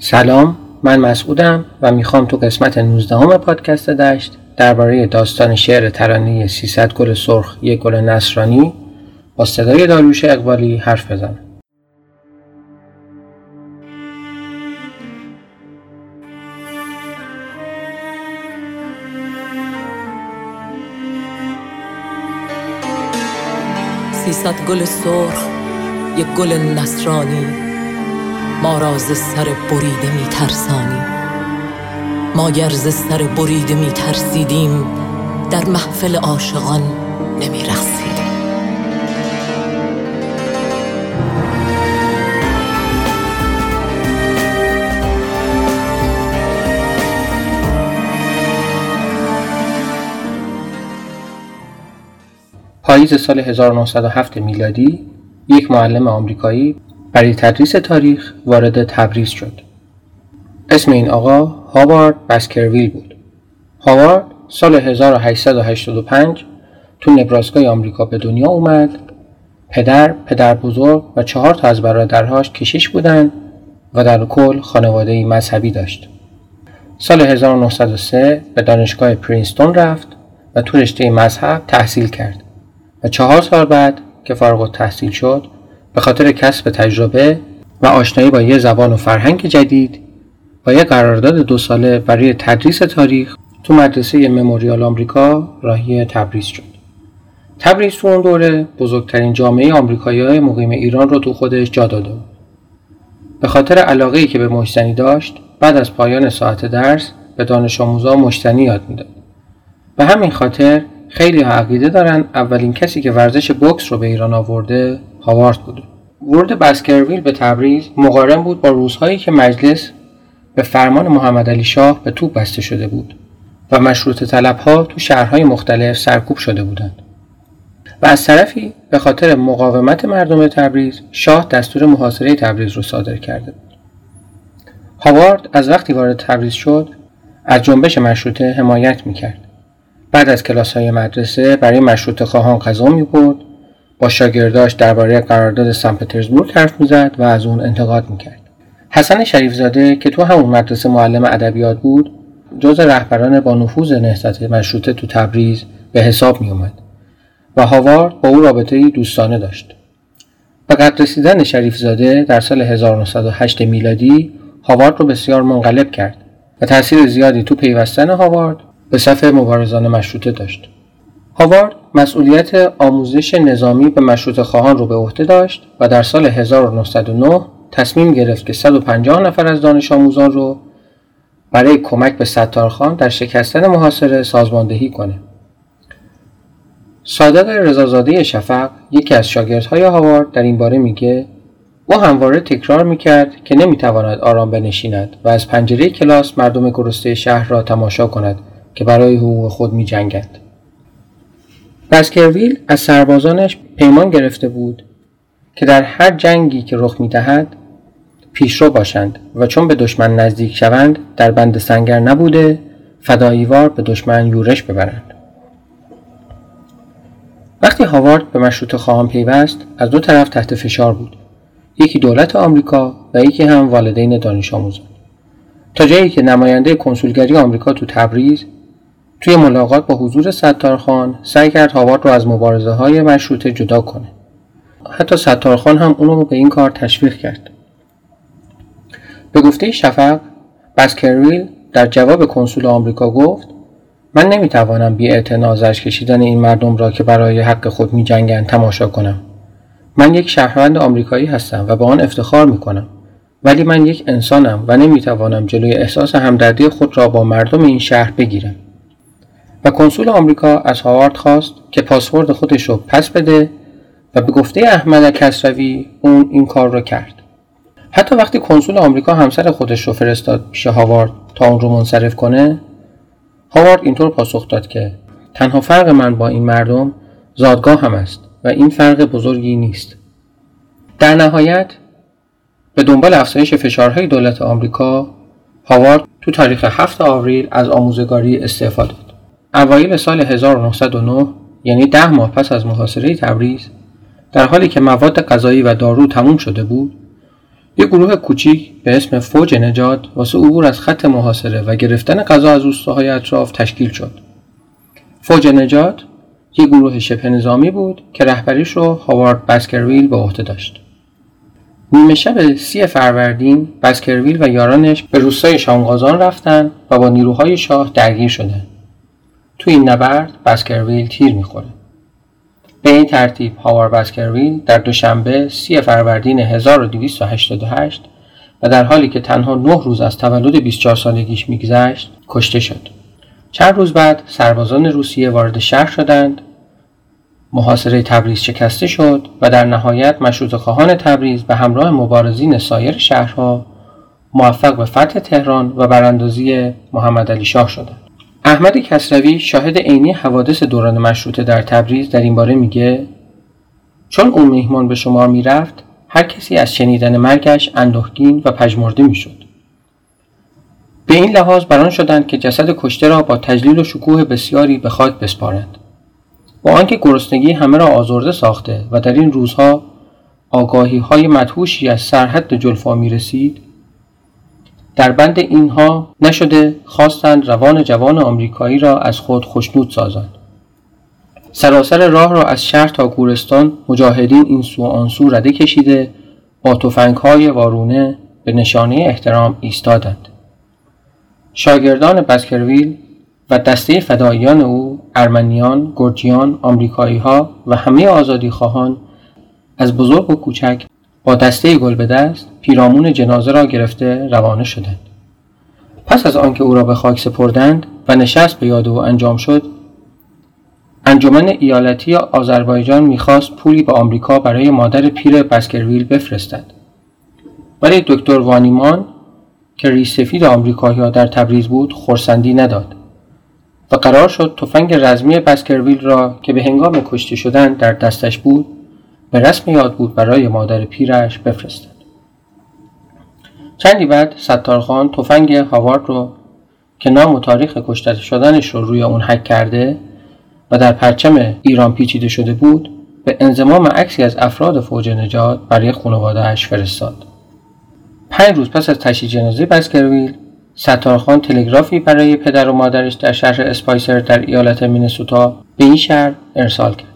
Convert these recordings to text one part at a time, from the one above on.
سلام من مسعودم و می‌خوام تو قسمت 19 همه پادکست دشت درباره داستان شعر ترانه 300 گل سرخ یک گل نصرانی با صدای داریوش اقبالی حرف بزنم. سیصد گل سرخ یک گل نصرانی. ما را ز سر بریده می ترسانی ما گر ز سر بریده می ترسیدیم در محفل عاشقان نمی رخصیدیم پاییز سال 1907 میلادی یک معلم آمریکایی برای تدریس تاریخ وارد تبریز شد. اسم این آقا هاوارد بسکرویل بود. هاوارد سال 1885 تو نبراسکای آمریکا به دنیا اومد. پدر، پدر بزرگ و چهار تا از برادرهاش کشیش بودند و در کل خانواده مذهبی داشت. سال 1903 به دانشگاه پرینستون رفت و تو رشته مذهب تحصیل کرد. و چهار سال بعد که فارغ تحصیل شد به خاطر کسب تجربه و آشنایی با یه زبان و فرهنگ جدید با یه قرارداد دو ساله برای تدریس تاریخ تو مدرسه مموریال آمریکا راهی تبریز شد. تبریز تو اون دوره بزرگترین جامعه آمریکایی های مقیم ایران رو تو خودش جا داده بود. به خاطر علاقه ای که به مشتنی داشت بعد از پایان ساعت درس به دانش آموزا مشتنی یاد می‌داد. به همین خاطر خیلی ها عقیده دارن اولین کسی که ورزش بوکس رو به ایران آورده هاوارد بوده ورود بسکرویل به تبریز مقارن بود با روزهایی که مجلس به فرمان محمد علی شاه به توپ بسته شده بود و مشروط طلب ها تو شهرهای مختلف سرکوب شده بودند. و از طرفی به خاطر مقاومت مردم تبریز شاه دستور محاصره تبریز رو صادر کرده بود. هاوارد از وقتی وارد تبریز شد از جنبش مشروطه حمایت می‌کرد. بعد از کلاس های مدرسه برای مشروط خواهان غذا می برد با شاگرداش درباره قرارداد سن پترزبورگ حرف می‌زد و از اون انتقاد می‌کرد حسن شریفزاده که تو همون مدرسه معلم ادبیات بود جز رهبران با نفوذ نهضت مشروطه تو تبریز به حساب می اومد و هاوارد با او رابطه دوستانه داشت به قدر رسیدن شریفزاده در سال 1908 میلادی هاوارد رو بسیار منقلب کرد و تاثیر زیادی تو پیوستن هاوارد به صف مبارزان مشروطه داشت. هاوارد مسئولیت آموزش نظامی به مشروط خواهان رو به عهده داشت و در سال 1909 تصمیم گرفت که 150 نفر از دانش آموزان رو برای کمک به ستارخان در شکستن محاصره سازماندهی کنه. صادق رضازاده شفق یکی از شاگردهای هاوارد در این باره میگه او همواره تکرار می‌کرد که نمی‌تواند آرام بنشیند و از پنجره کلاس مردم گرسته شهر را تماشا کند که برای حقوق خود می جنگند. بسکرویل از سربازانش پیمان گرفته بود که در هر جنگی که رخ می دهد پیشرو باشند و چون به دشمن نزدیک شوند در بند سنگر نبوده فداییوار به دشمن یورش ببرند. وقتی هاوارد به مشروط خواهان پیوست از دو طرف تحت فشار بود یکی دولت آمریکا و یکی هم والدین دانش آموزان تا جایی که نماینده کنسولگری آمریکا تو تبریز توی ملاقات با حضور ستارخان سعی کرد هاوارد رو از مبارزه های مشروطه جدا کنه. حتی ستارخان هم اونو به این کار تشویق کرد. به گفته شفق، بسکرویل در جواب کنسول آمریکا گفت من نمی‌توانم بی اعتنازش کشیدن این مردم را که برای حق خود می جنگن تماشا کنم. من یک شهروند آمریکایی هستم و به آن افتخار می کنم. ولی من یک انسانم و نمی‌توانم جلوی احساس همدردی خود را با مردم این شهر بگیرم. و کنسول آمریکا از هاوارد خواست که پاسورد خودش رو پس بده و به گفته احمد کسروی اون این کار رو کرد. حتی وقتی کنسول آمریکا همسر خودش رو فرستاد پیش هاوارد تا اون رو منصرف کنه هاوارد اینطور پاسخ داد که تنها فرق من با این مردم زادگاه هم است و این فرق بزرگی نیست. در نهایت به دنبال افزایش فشارهای دولت آمریکا هاوارد تو تاریخ 7 آوریل از آموزگاری استعفا داد. اوایل سال 1909 یعنی ده ماه پس از محاصره تبریز در حالی که مواد غذایی و دارو تموم شده بود یک گروه کوچیک به اسم فوج نجات واسه عبور از خط محاصره و گرفتن غذا از روستاهای اطراف تشکیل شد. فوج نجات یک گروه شبه نظامی بود که رهبریش رو هاوارد بسکرویل به عهده داشت. نیمه شب سی فروردین بسکرویل و یارانش به روستای شامگازان رفتن و با نیروهای شاه درگیر شدند. تو این نبرد بسکرویل تیر می‌خوره. به این ترتیب هاوار بسکرویل در دوشنبه سی فروردین 1288 و در حالی که تنها نه روز از تولد 24 سالگیش میگذشت کشته شد. چند روز بعد سربازان روسیه وارد شهر شدند محاصره تبریز شکسته شد و در نهایت مشروط خواهان تبریز به همراه مبارزین سایر شهرها موفق به فتح تهران و براندازی محمد علی شاه شدند. احمد کسروی شاهد عینی حوادث دوران مشروطه در تبریز در این باره میگه چون اون میهمان به شمار می‌رفت هر کسی از شنیدن مرگش اندوهگین و پژمرده می‌شد. به این لحاظ بران شدند که جسد کشته را با تجلیل و شکوه بسیاری به خاک بسپارند. با آنکه گرسنگی همه را آزرده ساخته و در این روزها آگاهی های مدهوشی از سرحد جلفا می رسید در بند اینها نشده خواستند روان جوان آمریکایی را از خود خشنود سازند. سراسر راه را از شهر تا گورستان مجاهدین این سو آن سو رده کشیده با های وارونه به نشانه احترام ایستادند. شاگردان بسکرویل و دسته فداییان او ارمنیان، گرجیان، آمریکایی ها و همه آزادی خواهان از بزرگ و کوچک با دسته گل به دست پیرامون جنازه را گرفته روانه شدند. پس از آنکه او را به خاک سپردند و نشست به یاد او انجام شد انجمن ایالتی آذربایجان می‌خواست پولی به آمریکا برای مادر پیر بسکرویل بفرستد ولی دکتر وانیمان که ریس سفید آمریکایی در تبریز بود خورسندی نداد و قرار شد تفنگ رزمی بسکرویل را که به هنگام کشته شدن در دستش بود به رسم یاد بود برای مادر پیرش بفرستد. چندی بعد ستارخان تفنگ هاوارد رو که نام و تاریخ کشته شدنش رو روی اون حک کرده و در پرچم ایران پیچیده شده بود به انضمام عکسی از افراد فوج نجات برای خانوادهاش فرستاد. پنج روز پس از تشییع جنازه بسکرویل ستارخان تلگرافی برای پدر و مادرش در شهر اسپایسر در ایالت مینسوتا به این شهر ارسال کرد.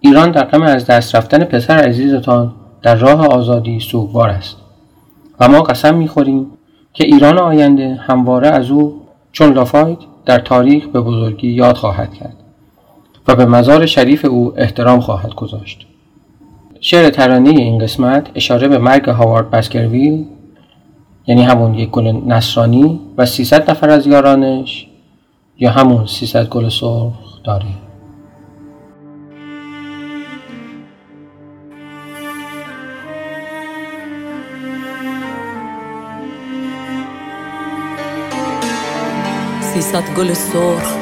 ایران در غم از دست رفتن پسر عزیزتان در راه آزادی سوگوار است و ما قسم می‌خوریم که ایران آینده همواره از او چون لافایت در تاریخ به بزرگی یاد خواهد کرد و به مزار شریف او احترام خواهد گذاشت. شعر ترانه این قسمت اشاره به مرگ هاوارد بسکرویل یعنی همون یک گل نصرانی و 300 نفر از یارانش یا همون 300 گل سرخ داره. سیصد گل سرخ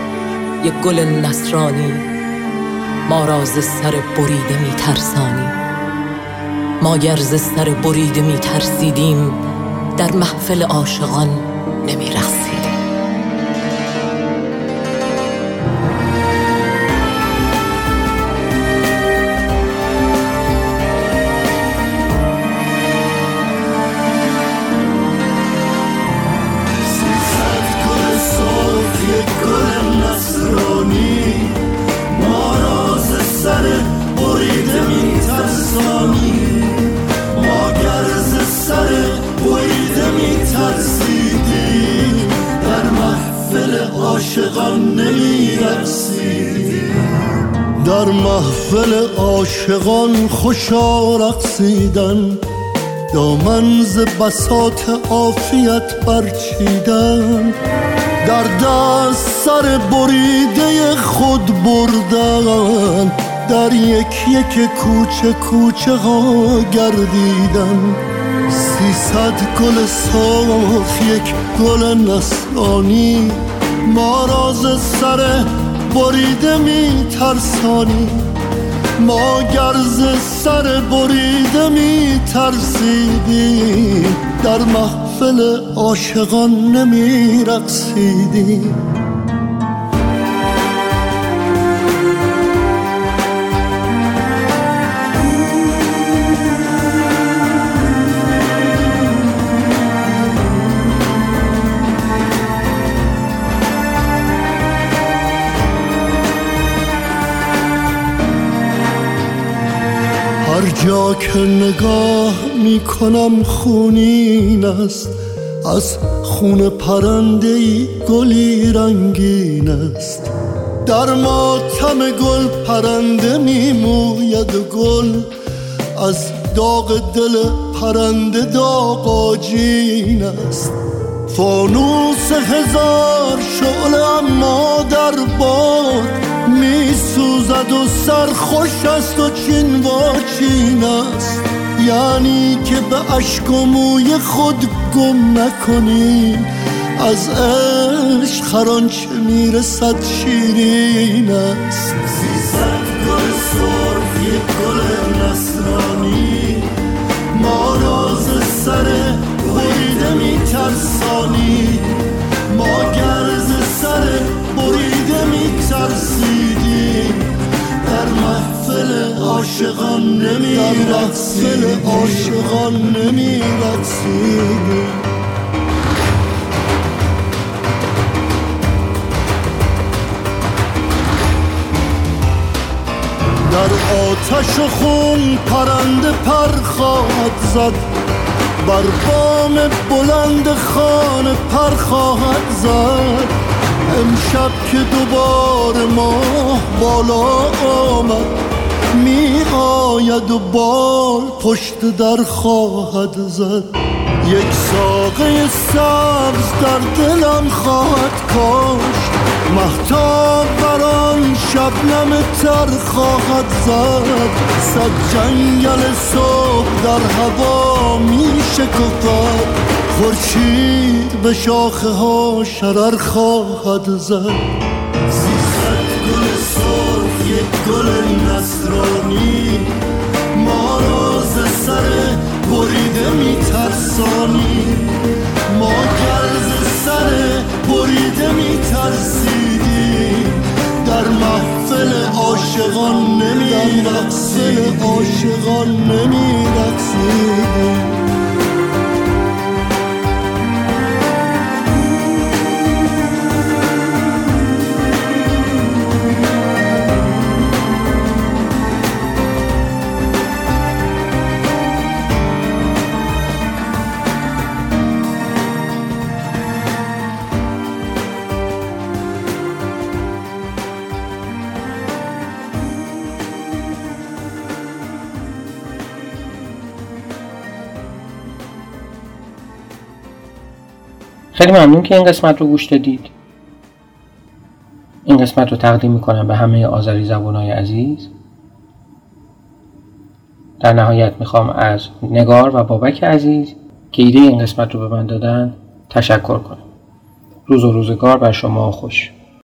یک گل نصرانی. ما را ز سر بریده می ترسانی ما گر سر بریده می ترسیدیم در محفل عاشقان نمی رخصیدیم محفل عاشقان خوشا رقصیدن دامن ز بساط عافیت برچیدن. در دست سر بریده خود بردن در یک یک کوچه کوچه ها گردیدن. سیصد گل سرخ یک گل نسلانی ما راز سر بریده می ترسانی. ما گرز سر بریده می ترسیدیم در محفل عاشقان نمی رقصیدیم که نگاه می‌کنم خونین است. از خون پرنده گلی رنگین است. در ماتم گل پرنده میموید گل. از داغ دل پرنده داغ آجین است. فانوس هزار شعله اما در باد می سوزد و سر خوش است و چین و چین است. یعنی که به عشق و موی خود گم نکنی از عشق خران چه می‌رسد شیرین است. سیصد گل سرخ یک گل نصرانی ما راز سر بریده میترسانی ما گرز سر بریده میترسیدیم در محفل عاشقان نمی در محفل عاشقان نمی در آتش و خون پرنده پر خواهد زد. بر بام بلند خانه پر خواهد زد. امشب که دوباره ماه بالا آمد می آید و بال پشت در خواهد زد. یک ساقه سبز در دلم خواهد کاشت محتاب بران شبنم تر خواهد زد. صد جنگل صبح در هوا می شکفد خورشید به شاخه ها شرر خواهد زد. سیصد گل سرخ یک گل نصرانی ما راز سر بریده می ترسانی ما گرز سر بریده می ترسیدیم در محفل عاشقان نمی در محفل عاشقان نمی رقصیدیم خیلی ممنون که این قسمت رو گوش دادید. این قسمت رو تقدیم می‌کنم به همه آذری زبانهای عزیز. در نهایت می‌خوام از نگار و بابک عزیز که ایده این قسمت رو به من دادن تشکر کنم. روز و روزگار بر شما خوش.